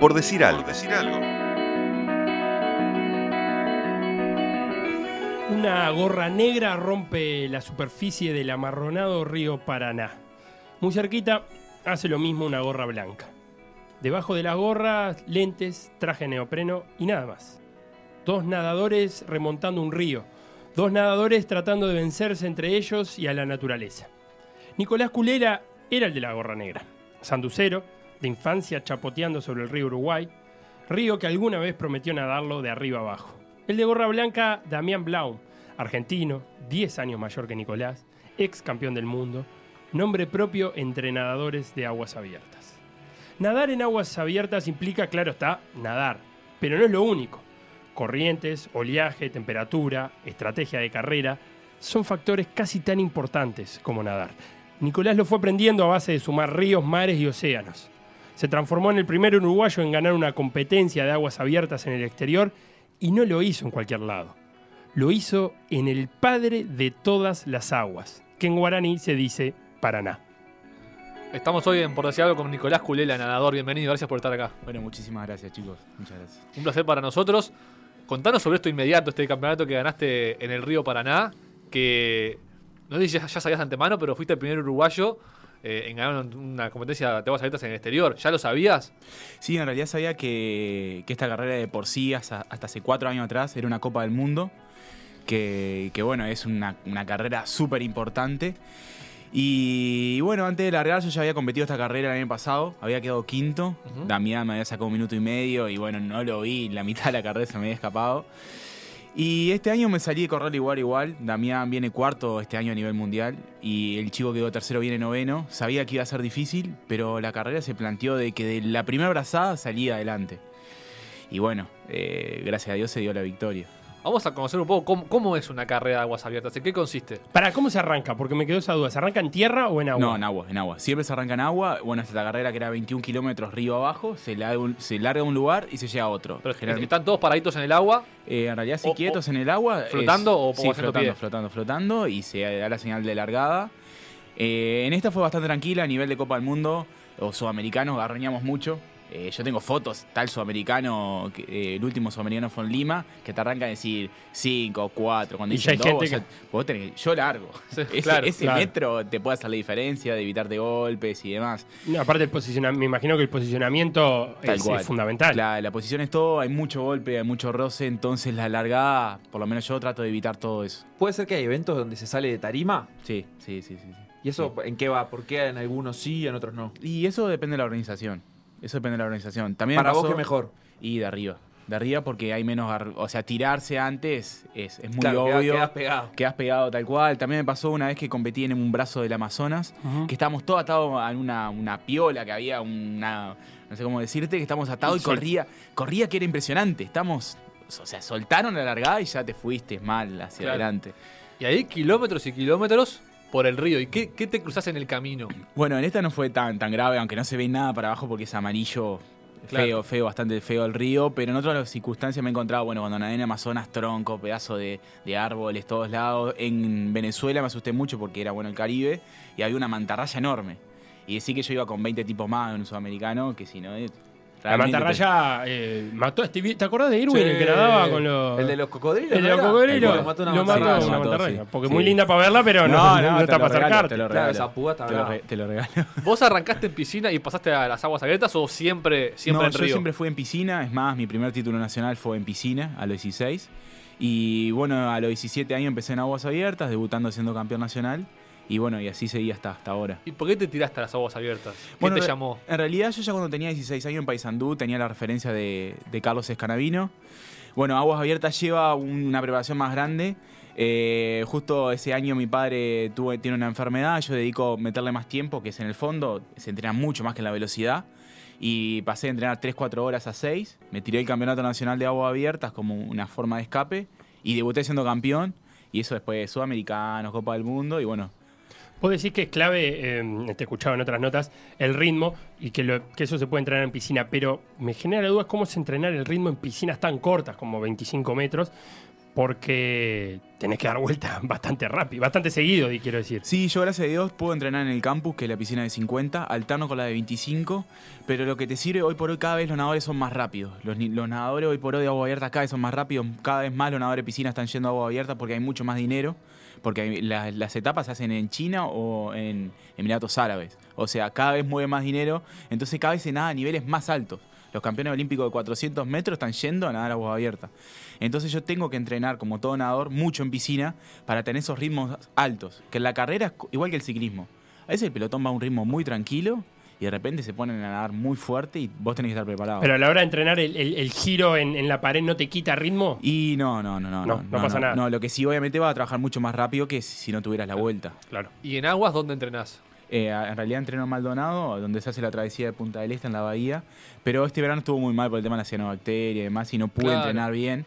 Por decir algo. Una gorra negra rompe la superficie del amarronado río Paraná. Muy cerquita hace lo mismo una gorra blanca. Debajo de las gorras, lentes, traje neopreno y nada más. Dos nadadores remontando un río. Dos nadadores tratando de vencerse entre ellos y a la naturaleza. Nicolás Culera era el de la gorra negra. Sanducero, de infancia chapoteando sobre el río Uruguay, río que alguna vez prometió nadarlo de arriba abajo. El de gorra blanca, Damián Blaum, argentino, 10 años mayor que Nicolás, ex campeón del mundo, nombre propio entre nadadores de aguas abiertas. Nadar en aguas abiertas implica, claro está, nadar, pero no es lo único. Corrientes, oleaje, temperatura, estrategia de carrera son factores casi tan importantes como nadar. Nicolás lo fue aprendiendo a base de sumar ríos, mares y océanos. Se transformó en el primer uruguayo en ganar una competencia de aguas abiertas en el exterior y no lo hizo en cualquier lado. Lo hizo en el padre de todas las aguas, que en guaraní se dice Paraná. Estamos hoy en Por Decir Algo con Nicolás Culela, nadador. Bienvenido, gracias por estar acá. Bueno, muchísimas gracias, chicos. Muchas gracias. Un placer para nosotros. Contanos sobre esto inmediato, este campeonato que ganaste en el Río Paraná, que no sé si ya, ya sabías de antemano, pero fuiste el primer uruguayo eh, en ganar una competencia de aguas abiertas en el exterior. ¿Ya lo sabías? Sí, en realidad sabía que, que esta carrera de por sí, hasta, hasta hace cuatro años atrás, era una Copa del Mundo, que, que bueno, es una, una carrera súper importante. Y bueno, antes de largar yo ya había competido esta carrera el año pasado, había quedado quinto, Ujú. Damián me había sacado un minuto y medio y bueno, no lo vi, la mitad de la carrera se me había escapado. Y este año me salí de correr igual igual, Damián viene cuarto este año a nivel mundial y el chico que quedó tercero viene noveno, sabía que iba a ser difícil, pero la carrera se planteó de que de la primera brazada salía adelante. Y bueno, eh, gracias a Dios se dio la victoria. Vamos a conocer un poco cómo, cómo es una carrera de aguas abiertas, en qué consiste. ¿Para cómo se arranca? Porque me quedó esa duda. ¿Se arranca en tierra o en agua? No, en agua, en agua. Siempre se arranca en agua. Bueno, esta carrera que era 21 kilómetros río abajo, se larga, un, se larga a un lugar y se llega a otro. Pero Generalmente- están todos paraditos en el agua. eh, en realidad, sí, o- quietos en el agua. es- ¿flotando o sí, flotando, pie? flotando, flotando y se da la señal de largada. Eh, en esta fue bastante tranquila a nivel de Copa del Mundo o sudamericanos, garroñamos mucho. Eh, yo tengo fotos, tal sudamericano, que, eh, el último sudamericano fue en Lima, que te arranca a decir 5, 4, cuando dicen hay dos, gente vos, vos tenés que- yo largo. Sí, ese claro, ese claro. metro te puede hacer la diferencia de evitarte golpes y demás. No, aparte el posicionamiento, me imagino que el posicionamiento Tal es, cual. es fundamental. La, la posición es todo, hay mucho golpe, hay mucho roce, entonces la largada, por lo menos yo trato de evitar todo eso. ¿Puede ser que hay eventos donde se sale de tarima? Sí, sí, sí, sí. sí. ¿Y eso en qué va? ¿Por qué en algunos sí y en otros no? Y eso depende de la organización. Eso depende de la organización. También Para vos, ¿qué mejor? Y de arriba. De arriba porque hay menos... O sea, tirarse antes es, es muy Claro, obvio. quedás pegado. Quedas pegado tal cual. También me pasó una vez que competí en un brazo del Amazonas, que estábamos todos atados a una, una piola, que había una... No sé cómo decirte, que estamos atados y corría, corría que era impresionante. Estamos... O sea, soltaron la largada y ya te fuiste mal hacia Claro. adelante. Y ahí kilómetros y kilómetros por el río. ¿Y qué, qué te cruzás en el camino? Bueno, en esta no fue tan, tan grave, aunque no se ve nada para abajo porque es amarillo, Claro. feo, feo, bastante feo el río. Pero en otras circunstancias me he encontrado, bueno, cuando nadé en Amazonas, tronco, pedazo de, de árboles, todos lados. En Venezuela me asusté mucho porque era, bueno, el Caribe y había una mantarraya enorme. Y decir que yo iba con 20 tipos más en un sudamericano, que si no... La mantarraya eh, mató a Stevie. ¿Te acordás de Irwin, Sí. el que nadaba con los. El de los cocodrilos. el de ¿no los cocodrilos? Lo mató una Lo mató mantarraya. una mantarraya. sí. Porque Sí. muy linda para verla, pero no, no, está para acercarte. te lo Claro, regalo. esa púa está te, lo brava. re- te lo regalo. ¿Vos arrancaste en piscina y pasaste a las aguas abiertas o siempre, siempre no, en yo río? siempre fui en piscina, es más, mi primer título nacional fue en piscina a los 16. Y bueno, a los 17 años empecé en aguas abiertas, debutando siendo campeón nacional. Y bueno, y así seguí hasta, hasta ahora. ¿Y por qué te tiraste a las aguas abiertas? ¿Qué Bueno, te llamó? En realidad yo ya cuando tenía 16 años en Paysandú tenía la referencia de, de Carlos Escanavino. Bueno, Aguas Abiertas lleva una preparación más grande. Eh, justo ese año mi padre tuvo, tiene una enfermedad, yo dedico a meterle más tiempo, que es en el fondo, se entrena mucho más que en la velocidad. Y pasé de entrenar 3-4 horas a 6. Me tiré el Campeonato Nacional de Aguas Abiertas como una forma de escape. Y debuté siendo campeón. Y eso después de Sudamericanos, Copa del Mundo. Y bueno, Vos decís que es clave, eh, te escuchaba en otras notas, el ritmo y que, lo- que eso se puede entrenar en piscina, pero me genera la duda cómo es entrenar el ritmo en piscinas tan cortas como 25 metros, porque tenés que dar vuelta bastante rápido, bastante seguido, y quiero decir. Sí, yo gracias a Dios puedo entrenar en el campus, que es la piscina de 50, alterno con la de 25, pero lo que te sirve hoy por hoy cada vez los nadadores son más rápidos. Los, nadadores hoy por hoy de agua abierta cada vez son más rápidos, cada vez más los nadadores de piscina están yendo a agua abierta porque hay mucho más dinero, porque las etapas se hacen en China o en Emiratos Árabes. O sea, cada vez mueve más dinero, entonces cada vez se nada a niveles más altos. Los campeones olímpicos de 400 metros están yendo a nadar a agua abierta. Entonces yo tengo que entrenar, como todo nadador, mucho en piscina para tener esos ritmos altos. Que en la carrera es igual que el ciclismo. A veces el pelotón va a un ritmo muy tranquilo y de repente se ponen a nadar muy fuerte y vos tenés que estar preparado. Pero a la hora de entrenar, el, el- el giro en, en la pared no te quita ritmo. y no, no, no, no, No, no pasa nada. No, lo que sí obviamente va a trabajar mucho más rápido que si no tuvieras la vuelta. Claro. ¿Y en aguas dónde entrenás? Eh, en realidad entreno en Maldonado, donde se hace la travesía de Punta del Este en la bahía. Pero este verano estuvo muy mal por el tema de la cianobacteria y demás, y no pude Claro. entrenar bien.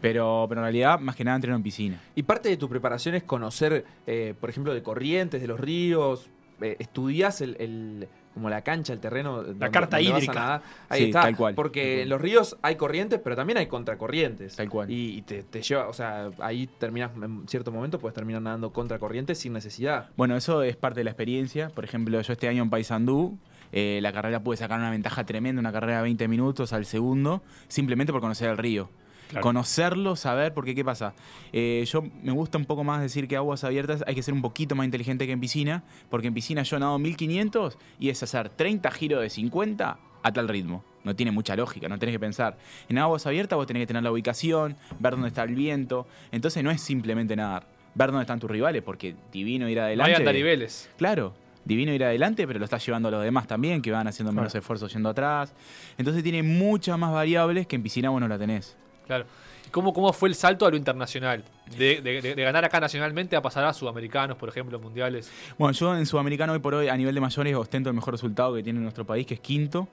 Pero, pero en realidad, más que nada, entreno en piscina. Y parte de tu preparación es conocer, eh, por ejemplo, de corrientes, de los ríos. Eh, estudias el, el- como la cancha, el terreno. donde- carta donde vas a hídrica. nadar. Ahí Sí, está. tal cual, Porque tal cual. en los ríos hay corrientes, pero también hay contracorrientes. Tal cual. Y, y te, te lleva, o sea, ahí terminas, en cierto momento puedes terminar nadando contracorrientes sin necesidad. Bueno, eso es parte de la experiencia. Por ejemplo, yo este año en Paysandú, eh, la carrera pude sacar una ventaja tremenda, una carrera de 20 minutos al segundo, simplemente por conocer el río. Claro. Conocerlo, saber, porque ¿qué pasa? Eh, yo me gusta un poco más decir que aguas abiertas hay que ser un poquito más inteligente que en piscina, porque en piscina yo nado 1500 y es hacer 30 giros de 50 a tal ritmo. No tiene mucha lógica, no tenés que pensar. En aguas abiertas vos tenés que tener la ubicación, ver dónde está el viento. Entonces no es simplemente nadar, ver dónde están tus rivales, porque divino ir No hay adelante. andariveles. Claro, divino ir adelante, pero lo está llevando a los demás también, que van haciendo menos Claro. esfuerzos yendo atrás. Entonces tiene muchas más variables que en piscina vos no la tenés. Claro. ¿Y ¿Cómo, ¿Cómo fue el salto a lo internacional? De, de- de- de ganar acá nacionalmente a pasar a sudamericanos, por ejemplo, mundiales. Bueno, yo en Sudamericano hoy por hoy, a nivel de mayores, ostento el mejor resultado que tiene nuestro país, que es quinto.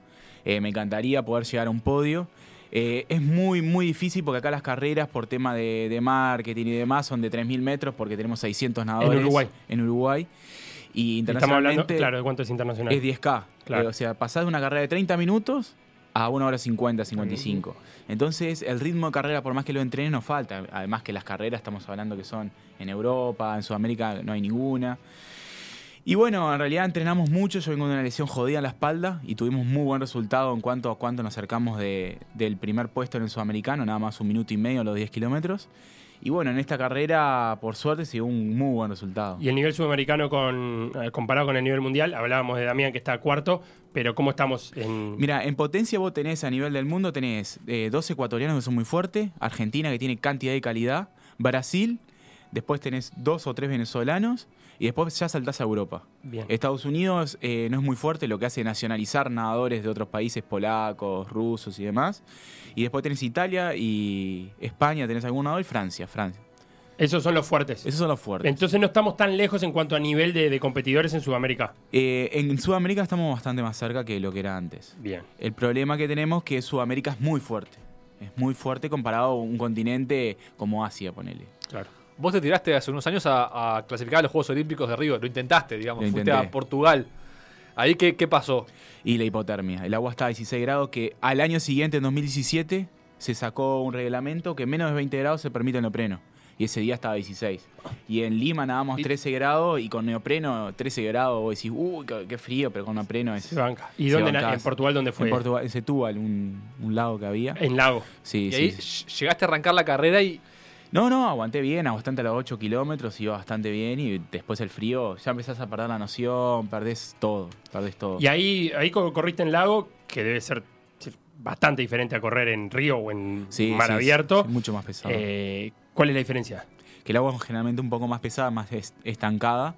Eh, me encantaría poder llegar a un podio. Eh, es muy, muy difícil porque acá las carreras, por tema de, de marketing y demás, son de 3.000 metros porque tenemos 600 nadadores Uruguay. En Uruguay. Y Estamos hablando, internacionalmente claro, de cuánto es internacional. es 10K. Claro. Eh, o sea, pasás de una carrera de 30 minutos a 1 hora 50, 55. Entonces, el ritmo de carrera, por más que lo entrenes, nos falta. Además que las carreras, estamos hablando que son en Europa, en Sudamérica no hay ninguna. Y bueno, en realidad entrenamos mucho. Yo vengo de una lesión jodida en la espalda y tuvimos muy buen resultado en cuanto a cuánto nos acercamos de- del primer puesto en el sudamericano, nada más un minuto y medio a los 10 kilómetros. Y bueno, en esta carrera, por suerte, se dio un muy buen resultado. Y el nivel sudamericano con, eh, comparado con el nivel mundial, hablábamos de Damián que está cuarto, pero ¿cómo estamos en...? Mira, en potencia vos tenés a nivel del mundo, tenés eh, dos ecuatorianos que son muy fuertes, Argentina que tiene cantidad y calidad, Brasil, después tenés dos o tres venezolanos y después ya saltás a Europa. Bien. Estados Unidos eh, no es muy fuerte, lo que hace es nacionalizar nadadores de otros países, polacos, rusos y demás. Y después tenés Italia y España, tenés algún nadador y Francia, Francia. Esos son los fuertes. Esos son los fuertes. Entonces no estamos tan lejos en cuanto a nivel de, de competidores en Sudamérica. Eh, en Sudamérica estamos bastante más cerca que lo que era antes. Bien. El problema que tenemos es que Sudamérica es muy fuerte. Es muy fuerte comparado a un continente como Asia, ponele. Claro. Vos te tiraste hace unos años a, a clasificar a los Juegos Olímpicos de Río. Lo intentaste, digamos. Lo Fuiste intenté. a Portugal. Ahí, ¿qué, qué pasó? Y la hipotermia. El agua está a 16 grados, que al año siguiente, en 2017, se sacó un reglamento que menos de 20 grados se permite el neopreno. Y ese día estaba a 16. Y en Lima nadábamos Y- 13 grados y con neopreno 13 grados. Vos decís, uy, qué, qué frío, pero con neopreno es... Se banca. ¿Y Se dónde bancás. en Portugal dónde fue? En Portugal, en Setúbal, un, un lago que había. En Lago. Sí, y sí, ahí sí. llegaste a arrancar la carrera y No, no, aguanté bien, bastante a los 8 kilómetros, iba bastante bien y después el frío, ya empezás a perder la noción, perdés todo, perdés todo. Y ahí, ahí co- corriste en Lago, que debe ser bastante diferente a correr en río o en Sí, mar sí, abierto. mucho más pesado. Eh, ¿Cuál es la diferencia? Que el agua es generalmente un poco más pesada, más es- estancada.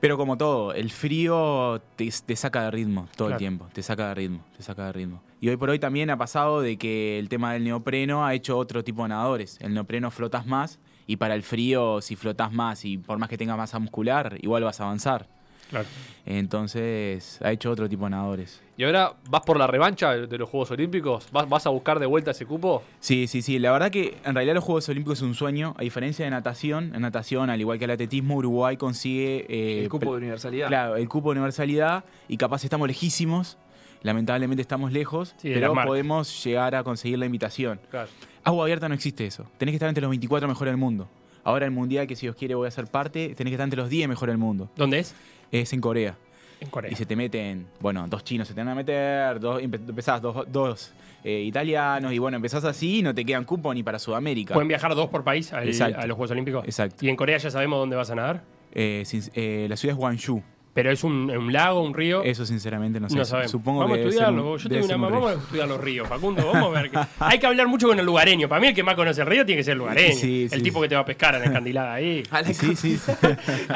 Pero como todo, el frío te, te saca de ritmo todo Claro. el tiempo, te saca de ritmo, te saca de ritmo. Y hoy por hoy también ha pasado de que el tema del neopreno ha hecho otro tipo de nadadores. El neopreno flotas más y para el frío, si flotas más y por más que tengas masa muscular, igual vas a avanzar. Claro. Entonces ha hecho otro tipo de nadadores. Y ahora vas por la revancha de los Juegos Olímpicos. ¿Vas, vas a buscar de vuelta ese cupo? Sí, sí, sí. La verdad que en realidad los Juegos Olímpicos es un sueño. A diferencia de natación, en natación, al igual que el atletismo, Uruguay consigue eh, el cupo de universalidad. Claro, el cupo de universalidad y capaz estamos lejísimos. Lamentablemente estamos lejos, Sí, pero podemos llegar a conseguir la invitación. Claro. Agua abierta no existe eso. Tenés que estar entre los 24 mejores del mundo. Ahora el mundial, que si Dios quiere voy a ser parte, tenés que estar entre los 10 mejores del mundo. ¿Dónde es? Es en Corea. En Corea. Y se te meten, bueno, dos chinos se te van a meter, dos, empe- empezás dos, dos eh, italianos, y bueno, empezás así y no te quedan cupo ni para Sudamérica. ¿Pueden viajar dos por país al- a los Juegos Olímpicos? Exacto. ¿Y en Corea ya sabemos dónde vas a nadar? Eh, sin- eh, la ciudad es Gwangju. ¿Pero es un, un lago, un río? Eso sinceramente no sé. no sabemos. Supongo vamos que a estudiarlo. un- Yo debe tengo ser una un mamá, río. vamos a estudiar los ríos, Facundo. Vamos a ver. que- Hay que hablar mucho con el lugareño. Para mí el que más conoce el río tiene que ser el lugareño. Sí, el sí, tipo sí. que te va a pescar en la escandilada ahí. Sí, sí, sí.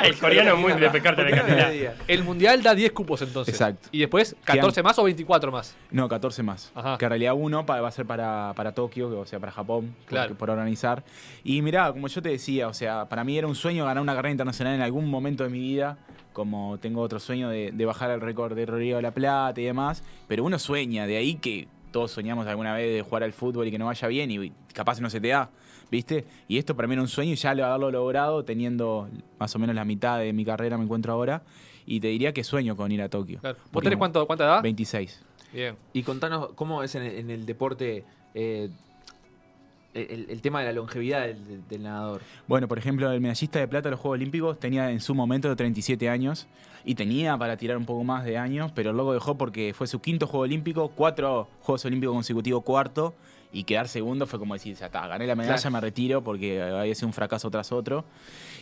El coreano es muy de pescarte en la ¿Por qué no me candilada. diga? El mundial da 10 cupos entonces. Exacto. Y después, 14 más o 24 más. No, 14 más. Ajá. Que en realidad uno va a ser para, para Tokio, o sea, para Japón, por- Claro. por, organizar. Y mirá, como yo te decía, o sea, para mí era un sueño ganar una carrera internacional en algún momento de mi vida, como tengo otro sueño de, de bajar el récord de Río de la Plata y demás. Pero uno sueña, de ahí que todos soñamos alguna vez de jugar al fútbol y que no vaya bien y capaz no se te da, ¿viste? Y esto para mí era un sueño y ya lo haberlo logrado teniendo más o menos la mitad de mi carrera me encuentro ahora. Y te diría que sueño con ir a Tokio. Claro. ¿Vos tenés cuánto, cuánta edad? 26. Bien. Y contanos cómo es en el, en el deporte eh, el, tema de la longevidad del, del- del nadador. Bueno, por ejemplo, el medallista de plata de los Juegos Olímpicos tenía en su momento 37 años y tenía para tirar un poco más de años, pero luego dejó porque fue su quinto Juego Olímpico, cuatro Juegos Olímpicos consecutivos, cuarto, y quedar segundo fue como decir, ya está, gané la medalla, Claro. me retiro porque había sido un fracaso tras otro.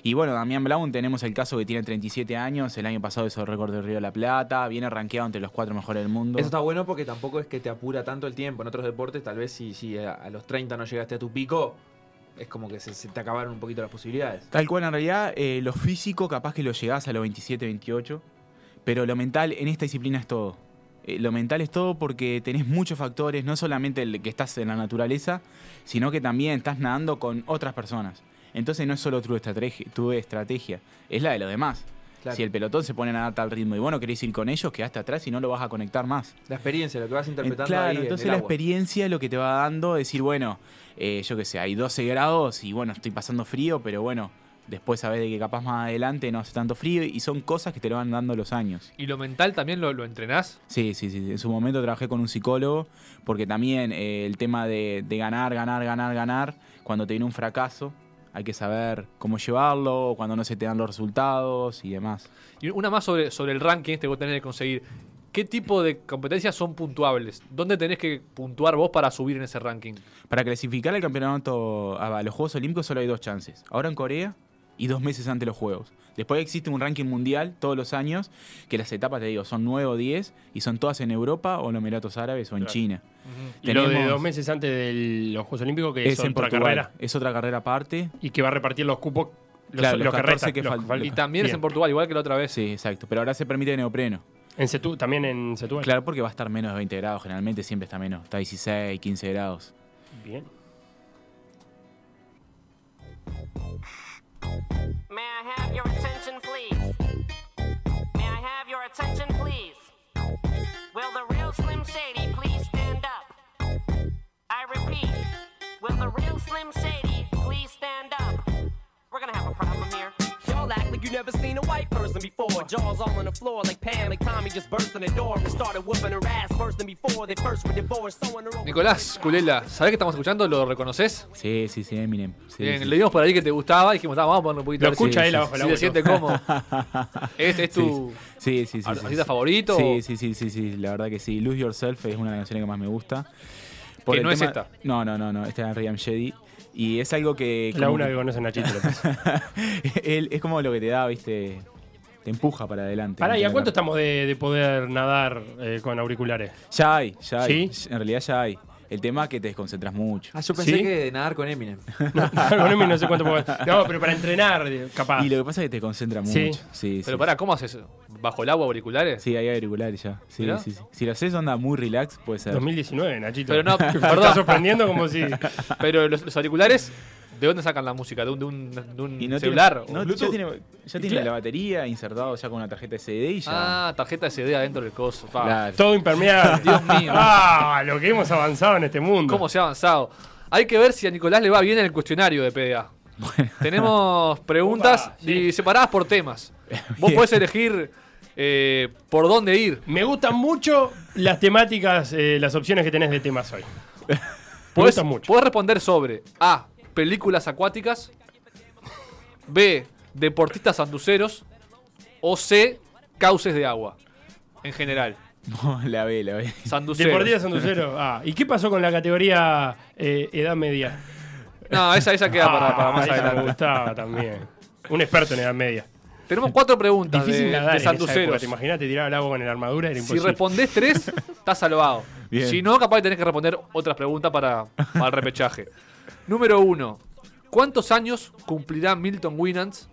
Y bueno, Damián Blaun tenemos el caso que tiene 37 años, el año pasado hizo el récord del Río de la Plata, viene rankeado entre los cuatro mejores del mundo. Eso está bueno porque tampoco es que te apura tanto el tiempo. En otros deportes, tal vez si, si a, a los 30 no llegaste a tu pico, es como que se, se te acabaron un poquito las posibilidades. Tal cual, en realidad, eh, lo físico capaz que lo llegás a los 27, 28, pero lo mental en esta disciplina es todo. Eh, lo mental es todo porque tenés muchos factores, no solamente el que estás en la naturaleza, sino que también estás nadando con otras personas. Entonces no es solo tu estrategia, tu estrategia es la de los demás. Claro. Si el pelotón se pone a nadar tal ritmo y bueno, querés ir con ellos, quedaste atrás y no lo vas a conectar más. La experiencia, lo que vas interpretando claro, ahí en entonces el la agua. experiencia es lo que te va dando, decir, bueno, eh, yo qué sé, hay 12 grados y bueno, estoy pasando frío, pero bueno, después sabes de que capaz más adelante no hace tanto frío y son cosas que te lo van dando los años. ¿Y lo mental también lo, lo entrenás? Sí, sí, sí. En su momento trabajé con un psicólogo porque también eh, el tema de, de ganar, ganar, ganar, ganar, cuando te viene un fracaso, hay que saber cómo llevarlo, cuando no se te dan los resultados y demás. Y una más sobre, sobre el ranking este que vos tenés que conseguir. ¿Qué tipo de competencias son puntuables? ¿Dónde tenés que puntuar vos para subir en ese ranking? Para clasificar al campeonato a a los Juegos Olímpicos solo hay dos chances. Ahora en Corea y dos meses antes de los Juegos. Después existe un ranking mundial todos los años, que las etapas, te digo, son 9 o 10 y son todas en Europa o en los Emiratos Árabes o en Claro. China. Y lo de dos meses antes de los Juegos Olímpicos, que es, en otra Portugal. carrera. Es otra carrera aparte. Y que va a repartir los cupos, los, Claro, los los que 14 restan. que los faltan. faltan. Y también es en Portugal, igual que la otra vez. Sí, exacto. Pero ahora se permite neopreno. En Setú- también en Setúbal. Claro, porque va a estar menos de 20 grados. Generalmente siempre está menos. Está 16, 15 grados. Bien. May I have your attention, please? May I have your attention, please? Will the real Slim Shady please stand up? I repeat, will the real Slim Shady please stand up? We're gonna have a problem here. Y'all act like you never seen a white person before. Jaws all on the floor like Pam, like Tommy just burst in the door and started whooping her ass worse than before. They first were divorced, sewing her over. Nicolás, Culela, ¿sabés que estamos escuchando? ¿Lo reconoces? Sí, sí, sí, Eminem. Sí, Bien, sí, le dimos por ahí que te gustaba y dijimos, "Ah, vamos a poner un poquito Lo escucha él abajo si se siente cómodo. ¿Este es tu Sí, sí, sí. sí, artista sí. favorito? Sí, sí, sí, sí, sí, la verdad que sí. Lose Yourself es una de las canciones que más me gusta. Que no es esta. No, no, no, no, esta es Riam Shady. Y es algo que... La una que- conoce Nachito. Él- es como lo que te da, viste, te empuja para adelante. Pará, ¿y a cuánto estamos de, de poder nadar eh, con auriculares? Ya hay, ya hay. ¿Sí? En realidad ya hay. El tema es que te desconcentras mucho. Ah, yo pensé ¿Sí? que de nadar con Eminem. No, con Emi no sé cuánto puedo- No, pero para entrenar, capaz. Y lo que pasa es que te concentra mucho. Sí. Sí, Pero sí. pará, ¿cómo haces? ¿Bajo el agua auriculares? Sí, hay auriculares ya. Sí, ¿Mirá? sí, sí. Si lo haces onda muy relax, puede ser. 2019, Nachito. Pero no, Me perdón. está sorprendiendo como si... Pero los, los auriculares, ¿de dónde sacan la música? ¿De un, de un, de un Y no celular? Tiene, ¿O no, Bluetooth? ya tiene, ya tiene la batería insertado ya con una tarjeta SD y ya. Ah, tarjeta SD adentro del coso. Claro. Todo impermeable. Dios mío. Ah, lo que hemos avanzado en este mundo. ¿Cómo se ha avanzado? Hay que ver si a Nicolás le va bien en el cuestionario de PDA. Tenemos preguntas Opa, sí. y separadas por temas. Vos podés elegir eh, por dónde ir. Me gustan mucho las temáticas, eh, las opciones que tenés de temas hoy. Podés, gustan mucho. podés responder sobre A. Películas acuáticas. B. Deportistas sanduceros. O C. Cauces de agua. En general. No, la B, la B. Sanduceros. Deportiva Sanducero. Ah, ¿y qué pasó con la categoría eh, edad media? No, esa, esa queda para, para más Ah, esa me adelante. gustaba también. Un experto en edad media. Tenemos cuatro preguntas Difícil de, nadar de sanduceros. ¿Te imaginas? Te tiraba el agua con la armadura, era Si imposible. respondés tres, estás salvado. Bien. Si no, capaz tenés que responder otras preguntas para, para el repechaje. Número uno. ¿Cuántos años cumplirá Milton Winans?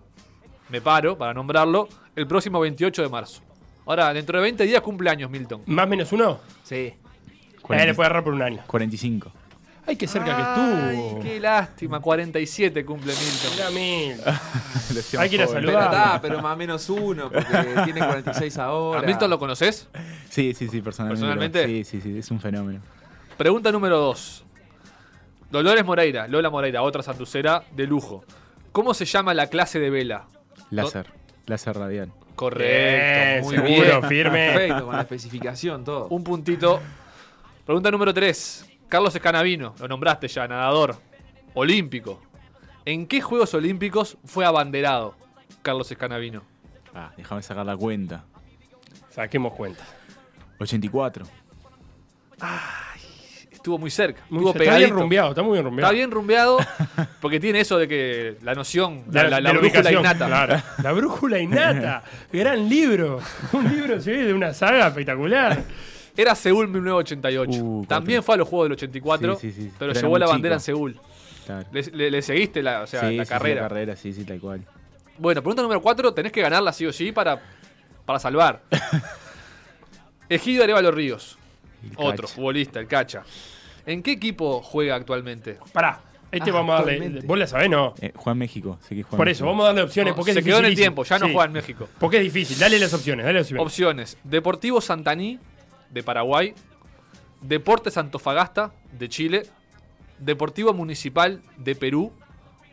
Me paro para nombrarlo. El próximo 28 de marzo. Ahora, dentro de 20 días cumple años Milton. ¿Más menos uno? Sí. Eh, le puede agarrar por un año. 45. Ay, qué cerca que Ay, estuvo. qué lástima. 47 cumple Milton. Mirá, Mil. Lo hacíamos Hay que ir a joven. Pero, saludar. está, pero más o menos uno, porque tiene 46 ahora. ¿A Milton lo conoces? Sí, sí, sí, personalmente. ¿Personalmente? Sí, sí, sí, es un fenómeno. Pregunta número 2. Dolores Moreira, Lola Moreira, otra santucera de lujo. ¿Cómo se llama la clase de vela? Láser, láser radial. Correcto, muy seguro, bien. firme. Perfecto, con la especificación, todo. Un puntito. Pregunta número 3. Carlos Escanavino, lo nombraste ya, nadador. Olímpico. ¿En qué Juegos Olímpicos fue abanderado Carlos Escanavino? Ah, déjame sacar la cuenta. Saquemos cuenta. 84. Estuvo muy cerca. Muy- estuvo está bien rumbeado, está muy bien rumbeado. Está bien rumbeado porque tiene eso de que la noción, la, brújula innata. claro. La brújula innata. Gran libro. Un libro sí, de una saga espectacular. Era Seúl 1988. Uh, También fue a los Juegos del 84, Sí, sí, sí. pero Pero llevó la bandera en. Seúl. Claro. Le, le- le seguiste la, o sea, Sí, la sí, sí, carrera. la carrera, sí, sí, tal cual. Bueno, pregunta número 4, tenés que ganarla sí o sí para, para salvar. Egidio Arevalo Ríos, El otro cacha. futbolista, el Cacha. ¿En qué equipo juega actualmente? Pará, este Ah, vamos a darle. actualmente. ¿Vos la sabés? No. Eh, Juan México, sé que juega Por en eso, México. vamos a darle opciones No, porque se es quedó en el dificilísimo. tiempo, ya no Sí. juega en México. Porque es difícil. Dale las opciones, dale las opciones. Opciones: Deportivo Santaní, de Paraguay. Deportes Antofagasta, de Chile. Deportivo Municipal, de Perú.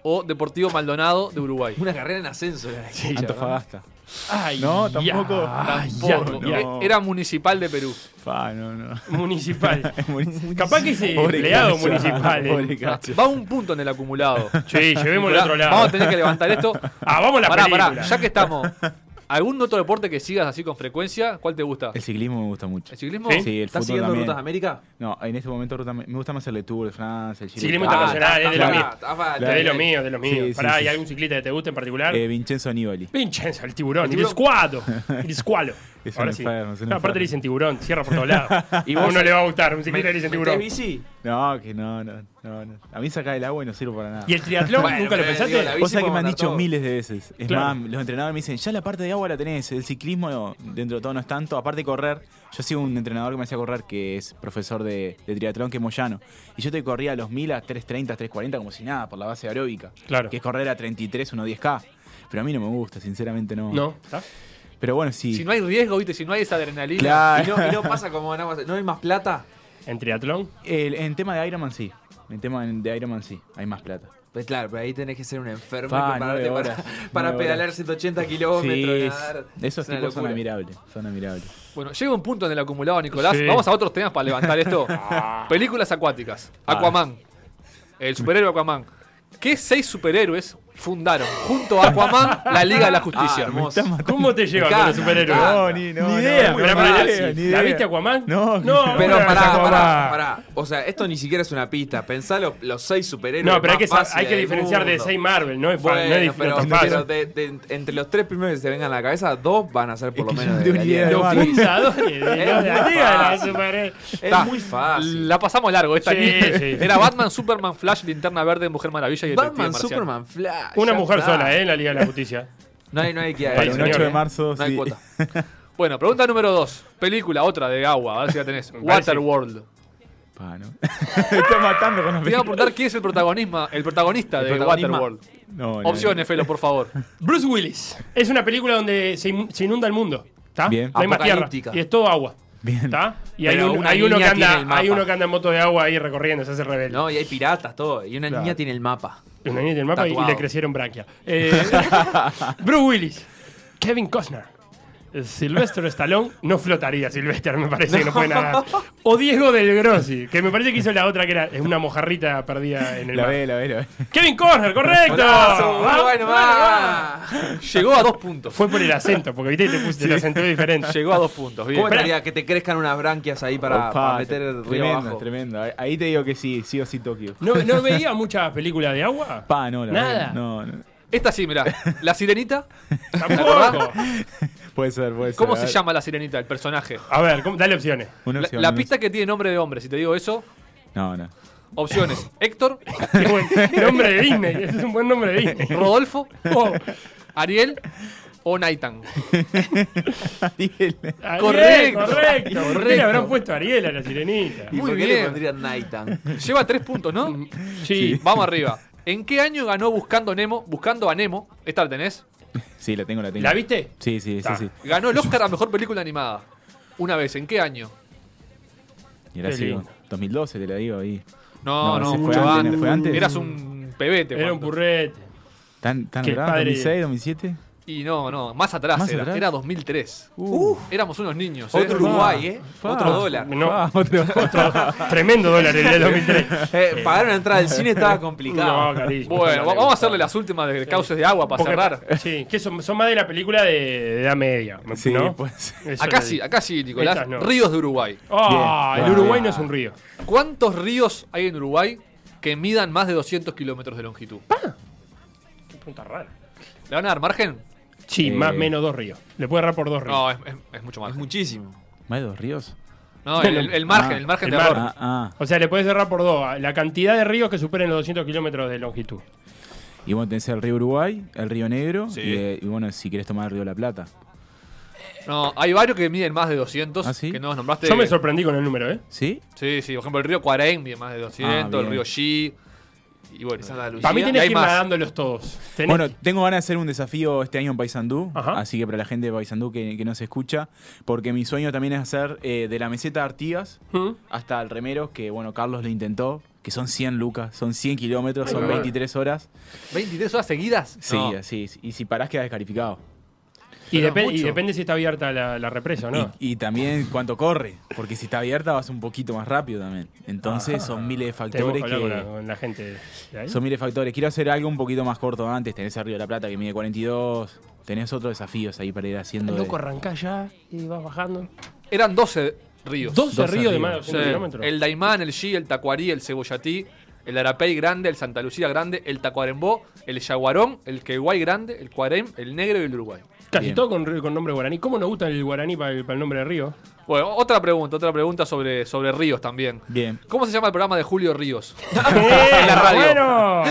O Deportivo Maldonado, de Uruguay. Una carrera en ascenso. aquella, Antofagasta. Ay, No, tampoco. Tampoco. ya, ya. no. Era Municipal de Perú. Pa, no, no. Municipal. Municipal. Capaz que Pobre empleado municipal. eh. Va un punto en el acumulado. Sí, llevemos al otro lado. Vamos a tener que levantar esto. Ah, vamos a la Pará, película. pará, ya que estamos. ¿Algún otro deporte que sigas así con frecuencia? ¿Cuál te gusta? El ciclismo me gusta mucho. ¿El ciclismo? Sí. Sí, el ¿Estás fútbol siguiendo también. Rutas de América? No, en este momento ruta- me gusta más el de Tour de France, el Giro Ciclismo internacional, es de lo Ah, mío. está fácil. De lo mío, de lo mío. Sí, sí, Pará, ¿hay algún ciclista que te guste en particular? Eh, Vincenzo Nibali. Vincenzo, el tiburón, El el, escuado, el escualo. Es Ahora un sí. enfermo, es un No, aparte le dicen tiburón, cierra por todos lados. ¿Y ¿Y vos- vos no le va a gustar, un ciclista ¿Me- le dicen tiburón. bici? No, que no, no, no, no. A mí saca del agua y no sirve para nada. ¿Y el triatlón Bueno, nunca lo pensaste? digo, Vos sabés que me han dicho miles de veces. Es Claro. más, los entrenadores me dicen, ya la parte de agua la tenés, el ciclismo no, dentro de todo no es tanto. Aparte de correr, yo sigo un entrenador que me hacía correr que es profesor de, de triatlón, que es Moyano. Y yo te corría a los 1000 a 330, 340 como si nada, por la base aeróbica. Claro. Que es correr a 33, 1 10K. Pero a mí no me gusta, sinceramente no. No, ¿está? Pero bueno, sí. Si no hay riesgo, ¿viste? Si no hay esa adrenalina. Claro. ¿Y no, y no pasa como aguas- ¿No hay más plata? En triatlón. El- en tema de Ironman sí. En tema de Ironman sí, hay más plata. Pues claro, pero ahí tenés que ser un enfermo Fa, y prepararte nueve para, horas, para nueve pedalar horas. 180 kilómetros. Sí, nadar. esos Es una tipos son locura. admirables, son admirables. Bueno, llega un punto en el acumulado, Nicolás. Sí. Vamos a otros temas para levantar esto. Películas acuáticas. Aquaman. El superhéroe Aquaman. ¿Qué seis superhéroes fundaron junto a Aquaman la Liga de la Justicia? Ah, hermoso. ¿Cómo te llevan con los superhéroes? me No, ni, no, ni no, idea. no, pero sí. ni ¿La idea. viste Aquaman? No, no. Pero ¿cómo pará, pará, pará. O sea, esto ni siquiera es una pista. Pensá lo- los seis superhéroes. No, pero hay que, hay que diferenciar de. 6 Marvel, no es, Bueno, no pero, no es fácil. pero de- de- entre los tres primeros que se vengan a la cabeza, dos van a ser por Es lo menos no de la ni idea Liga de Los Marvel. fundadores de la Es Liga de muy la fácil. Superhéroes. Es Está. muy fácil. La pasamos largo esta. Era Batman, Superman, Flash, Linterna Verde, Mujer Maravilla y Detective Batman. Superman, Flash. Una ya mujer está. sola, ¿eh? En la Liga de la Justicia. No hay, no hay que Para un señor, 8 de eh. marzo, No hay sí. cuota. Bueno, pregunta número dos. Película, otra de agua, a ver si la tenés. Waterworld. Pa, ¿no? Me está matando con los Te iba a preguntar quién es el protagonista, el protagonista El de protagonismo. Waterworld. No, no, Opciones, Felo, por favor. Bruce Willis. Es una película donde se, in- se inunda el mundo. ¿Está? Bien. No hay más tierra. Apocalíptica. Y es todo agua. Bien. ¿Está? Y hay, un- una hay uno que tiene anda, el hay uno que anda en moto de agua ahí recorriendo, se hace rebelde. No, y hay piratas, todo. Y una Claro. niña tiene el mapa. Una niña del mapa y- le crecieron branquia. Eh, Bruce Willis. Kevin Costner. Silvestre Stallone no flotaría, Silvestre, me parece que no puede nadar. O Diego del Grossi, que me parece que hizo la otra que era es una mojarrita perdida en el La mar. ve, la ve, la ve. Kevin Corner, correcto. Golazo, Ah, bueno, va. Llegó a dos puntos. Fue por el acento, porque viste te puse el acento diferente. Llegó a dos puntos. Bien. ¿Cómo estaría que te crezcan unas branquias ahí para, Opa, para meter el río tremendo, abajo? tremendo. Ahí- Ahí te digo que sí, sí o sí Tokio. ¿No, no veía muchas películas de agua? Pa, no, la Nada. verdad, No, no. Esta sí, mirá. La sirenita. Tampoco. Puede ser, puede ser. ¿Cómo se llama la sirenita, el personaje? A ver, ¿cómo- dale opciones. una La, opción, la una pista que tiene nombre de hombre, si te digo eso. No, no. Opciones: Héctor, Qué buen nombre de Disney. Ese es un buen nombre de Disney. Rodolfo, Oh, Ariel o Naitan. Ariel, Correcto, correcto. ¿Por qué le habrán puesto a Ariel a la sirenita? ¿Y Muy por qué bien. le pondrían Naitan? Lleva tres puntos, ¿no? Sí. Vamos arriba. ¿En qué año ganó Buscando Nemo? Buscando a Nemo. Esta la tenés. Sí, la tengo, la tengo. ¿La viste? Sí, sí, sí, sí. Ganó el Oscar a mejor película animada. Una vez. ¿En qué año? Y ahora Qué sí, lindo. 2012 te la digo ahí. No, No, no, ese fue mucho antes, antes. ¿no fue antes? Eras un pebete. Era un cuando- purrete. ¿Tan, tan grande? padre- ¿2006, 2007? Y no, no, más atrás ¿Más era. atrás? Era 2003. Uh. Éramos unos niños. ¿eh? Otro Uruguay, ¿eh? Pa. Otro dólar. No, otro. otro tremendo dólar el de 2003. Eh, pagar una entrada al cine estaba complicado. No, carísimo. Bueno, va- vamos a hacerle las últimas de cauces de agua para Porque- cerrar. Sí, que son, son más de la película de, de edad media. Sí, ¿no? pues. Acá sí, acá sí, Nicolás. No. Ríos de Uruguay. Bien. el Uruguay no es un río. ¿Cuántos ríos hay en Uruguay que midan más de 200 kilómetros de longitud? Qué pregunta rara. ¿Le van a dar margen? Sí, Eh. más o menos dos ríos. Le puede errar por dos ríos. No, es, es- es mucho más. Es muchísimo. ¿Más de dos ríos? No, el, el- el margen, Ah, el margen de error. Ah, ah. O sea, le puedes cerrar por dos. La cantidad de ríos que superen los 200 kilómetros de longitud. Y bueno, tenés el río Uruguay, el río Negro. Sí. Y, eh, y bueno, si querés tomar el río de la Plata. No, hay varios que miden más de 200. ¿Ah, sí? Que no nos nombraste. Yo me sorprendí con el número, ¿eh? ¿Sí? Sí, sí. Por ejemplo, el río Cuarén mide más de 200. Ah, el río Xi. Y bueno. Para mí tenés que ir más. nadándolos todos. Tenés- Bueno, tengo ganas de hacer un desafío este año en Paysandú, Ajá. así que para la gente de Paysandú que, que no se escucha, porque mi sueño también es hacer eh, de la meseta de Artigas ¿Mm? hasta el remero, que bueno, Carlos lo intentó, que son 100 lucas, son 100 kilómetros, son Ay, bueno. 23 horas. 23 horas seguidas. Sí, No. así, y si parás quedas descalificado. Y, Pero es depe- y mucho. depende si está abierta la, la represa o no. Y, y también cuánto corre, porque si está abierta vas un poquito más rápido también. Entonces son miles de factores que con la, con la gente de ahí. Son miles de factores. Quiero hacer algo un poquito más corto antes. Tenés el Río de la Plata que mide 42. Tenés otros desafíos ahí para ir haciendo. de- Loco, arrancás ya y vas bajando. Eran 12 ríos. 12, 12 ríos de más de Sí, 200 kilómetros. el Daimán, el Xi, el Tacuarí, el Cebollatí, el Arapey Grande, el Santa Lucía Grande, el Tacuarembó, el Yaguarón, el Queguay Grande, el Cuarem, el Negro y el Uruguay. Casi Bien. todo con, nombre guaraní. ¿Cómo nos gusta el guaraní para el, para el nombre de río? Bueno, otra pregunta, otra pregunta sobre, sobre ríos también. Bien. ¿Cómo se llama el programa de Julio Ríos? en la radio. Bueno,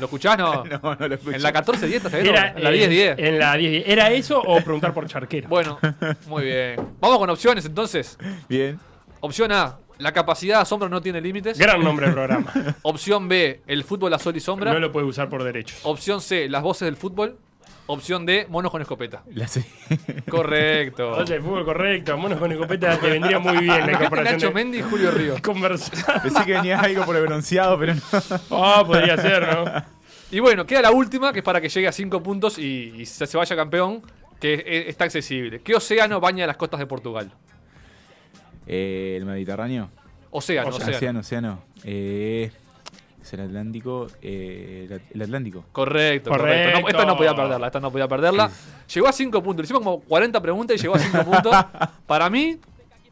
¿Lo escuchás? No. No, no lo escuché. En la 1410 está bien, era, En la eh, 1010. En la 10 ¿Era eso o preguntar por charquero? Bueno, muy bien. Vamos con opciones entonces. Bien. Opción A, la capacidad de asombro no tiene límites. Gran nombre del programa. Opción B, el fútbol a sol y sombra. No lo puede usar por derechos. Opción C, las voces del fútbol. Opción D, monos con escopeta. La sé. Correcto. Oye, fútbol correcto, monos con escopeta te vendría muy bien la incorporación Nacho de Mendy y Julio Ríos. conversar. Pensé que venía algo por el bronceado, pero no. Ah, podría ser, ¿no? Y bueno, queda la última, que es para que llegue a 5 puntos y, y se, vaya campeón, que es- está accesible. ¿Qué océano baña las costas de Portugal? Eh, el Mediterráneo. Océano, océano. Océano, océano. Eh, es el Atlántico. Eh, el, Atlántico. Correcto, correcto. Correcto. No, esta no podía perderla, esta no podía perderla. Llegó a 5 puntos. Le hicimos como 40 preguntas y llegó a 5 puntos. Para mí,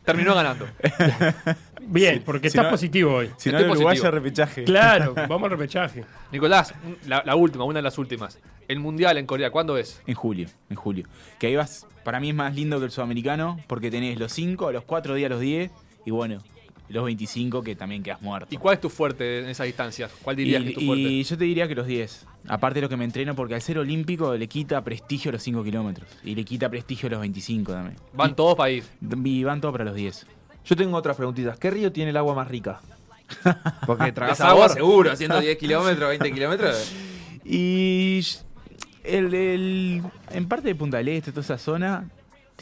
terminó ganando. Bien, Sí, porque si estás no- positivo hoy. Si no, el Uruguay ya repechaje. Claro, vamos al repechaje. Nicolás, la, la última, una de las últimas. El Mundial en Corea, ¿cuándo es? En julio, en julio. Que ahí vas, para mí es más lindo que el sudamericano, porque tenés los 5, los 4 días, los 10, y bueno, los 25 que también quedas muerto. ¿Y cuál es tu fuerte en esas distancias? ¿Cuál dirías que es tu Y, fuerte? y yo te diría que los 10. Aparte de lo que me entreno, porque al ser olímpico le quita prestigio a los 5 kilómetros. Y le quita prestigio a los 25 también. Van todos para ir. Y van todos para los 10. Yo tengo otras preguntitas. ¿Qué río tiene el agua más rica? Porque tragas agua seguro, haciendo 10 kilómetros, 20 kilómetros. Y el, el- en parte de Punta del Este, toda esa zona,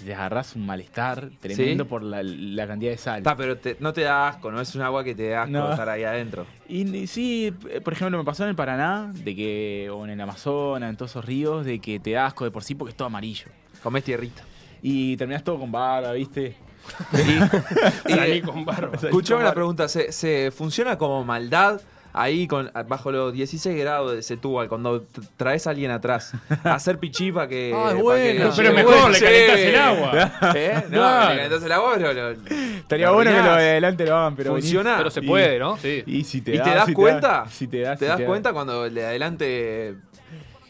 te agarras un malestar tremendo ¿Sí? por la, la cantidad de sal. Está, pero te- no te da asco, no es un agua que te da asco No. estar ahí adentro. Y y sí, eh, por ejemplo, me pasó en el Paraná, de que, o en el Amazonas, en todos esos ríos, de que te da asco de por sí porque es todo amarillo. Comés tierrita. y terminás todo con barba, ¿viste? Salí con barba. Escuchame una pregunta, ¿se, se funciona como maldad ahí con bajo los 16 grados de Setúbal cuando traes a alguien atrás a hacer pichí para que, Ah, es pa' buena. que no Pero mejor, le Sí. calentás el agua. ¿Eh? No, Claro. le calentás el agua, pero lo- Estaría lo bueno que lo de adelante lo hagan, pero venís- Funciona. Pero se Y- puede, ¿no? Sí. Y si te, ¿Y da- te das si cuenta? si te das, ¿Te si das da. cuenta cuando el de adelante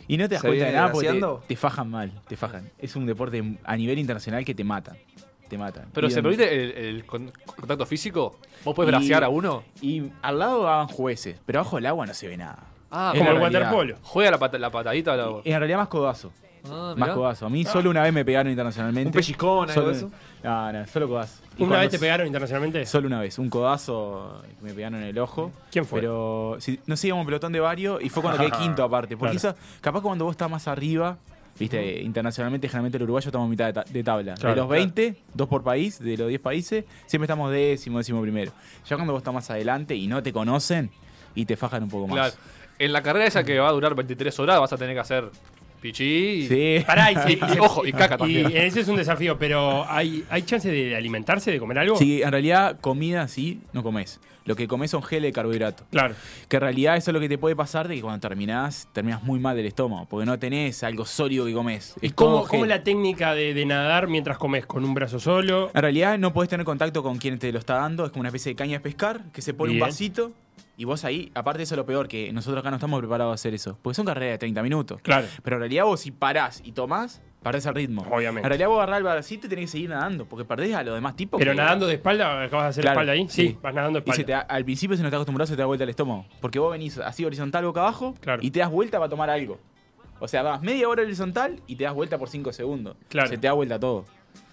Y no te das ¿Se cuenta de nada porque te, te fajan mal, te fajan. Es un deporte a nivel internacional que te mata. Te mata. Pero Y ¿se permite el, el con- contacto físico? ¿Vos podés bracear a uno? Y al lado van jueces, pero abajo del agua no se ve nada. Ah, Como el waterpolo. ¿Juega la, pata- la patadita? La... En realidad más codazo. Ah, Más codazo. A mí solo una vez me pegaron internacionalmente. un pellizcón, algo Solo- eso? No, no, solo codazo. Y ¿Una vez te pegaron internacionalmente? Solo una vez, un codazo que me pegaron en el ojo. ¿Quién fue? Pero sí, no sé, íbamos un pelotón de varios y fue cuando quedé quinto aparte. Porque Claro. eso, capaz cuando vos estás más arriba, viste, internacionalmente, generalmente el uruguayo estamos a mitad de, ta- de tabla. Claro, de los 20, dos por país, de los 10 países, siempre estamos décimo, décimo primero. Ya cuando vos estás más adelante y no te conocen y te fajan un poco más. Claro. En la carrera esa que va a durar 23 horas vas a tener que hacer pichí y... Sí. Pará, y, se- y Ojo, y caca y también. ese es un desafío, pero ¿hay, ¿hay chance de alimentarse, de comer algo? Sí, en realidad comida sí, no comes. Lo que comes son geles de carbohidrato. Claro. Que en realidad eso es lo que te puede pasar de que cuando terminás, terminás muy mal del estómago, porque no tenés algo sólido que comes. ¿Y Es cómo, cómo gel. la técnica de, de nadar mientras comes? ¿Con un brazo solo? En realidad no podés tener contacto con quien te lo está dando, es como una especie de caña de pescar, que se pone Bien. un vasito y vos ahí, aparte de eso lo peor, que nosotros acá no estamos preparados a hacer eso, porque son carreras de 30 minutos. Claro. Pero en realidad vos si parás y tomás, perdés el ritmo. Obviamente. En realidad vos agarrás el vasito y tenés que seguir nadando, porque perdés a los demás tipos. Pero que- nadando de espalda, acabas de hacer Claro, espalda ahí. Sí, sí. vas nadando de Y se espalda. te da- al principio, si no estás acostumbrado, se te da vuelta el estómago. Porque vos venís así horizontal boca abajo Claro. y te das vuelta para tomar algo. O sea, vas media hora horizontal y te das vuelta por 5 segundos. Claro. Se te da vuelta todo.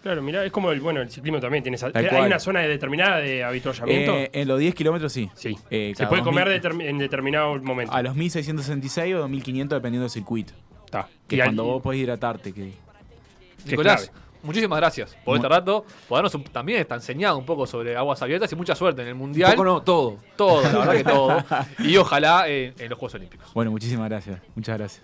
Claro, mira, es como el, bueno, el ciclismo también tiene esa- Tal ¿Hay cual. una zona determinada de avituallamiento? Eh, en los 10 kilómetros sí. sí. eh, Se cada puede 2000 comer determi- en determinado momento. A los 1666 o 2500 dependiendo del circuito. Está. Que Y es al- cuando vos podés hidratarte. Que... Nicolás, clave. muchísimas gracias por Mu- este rato. Por darnos un- también está enseñado un poco sobre aguas abiertas y mucha suerte en el Un Mundial. poco no, todo. Todo, la verdad que todo. Y ojalá en- en los Juegos Olímpicos. Bueno, muchísimas gracias. Muchas gracias.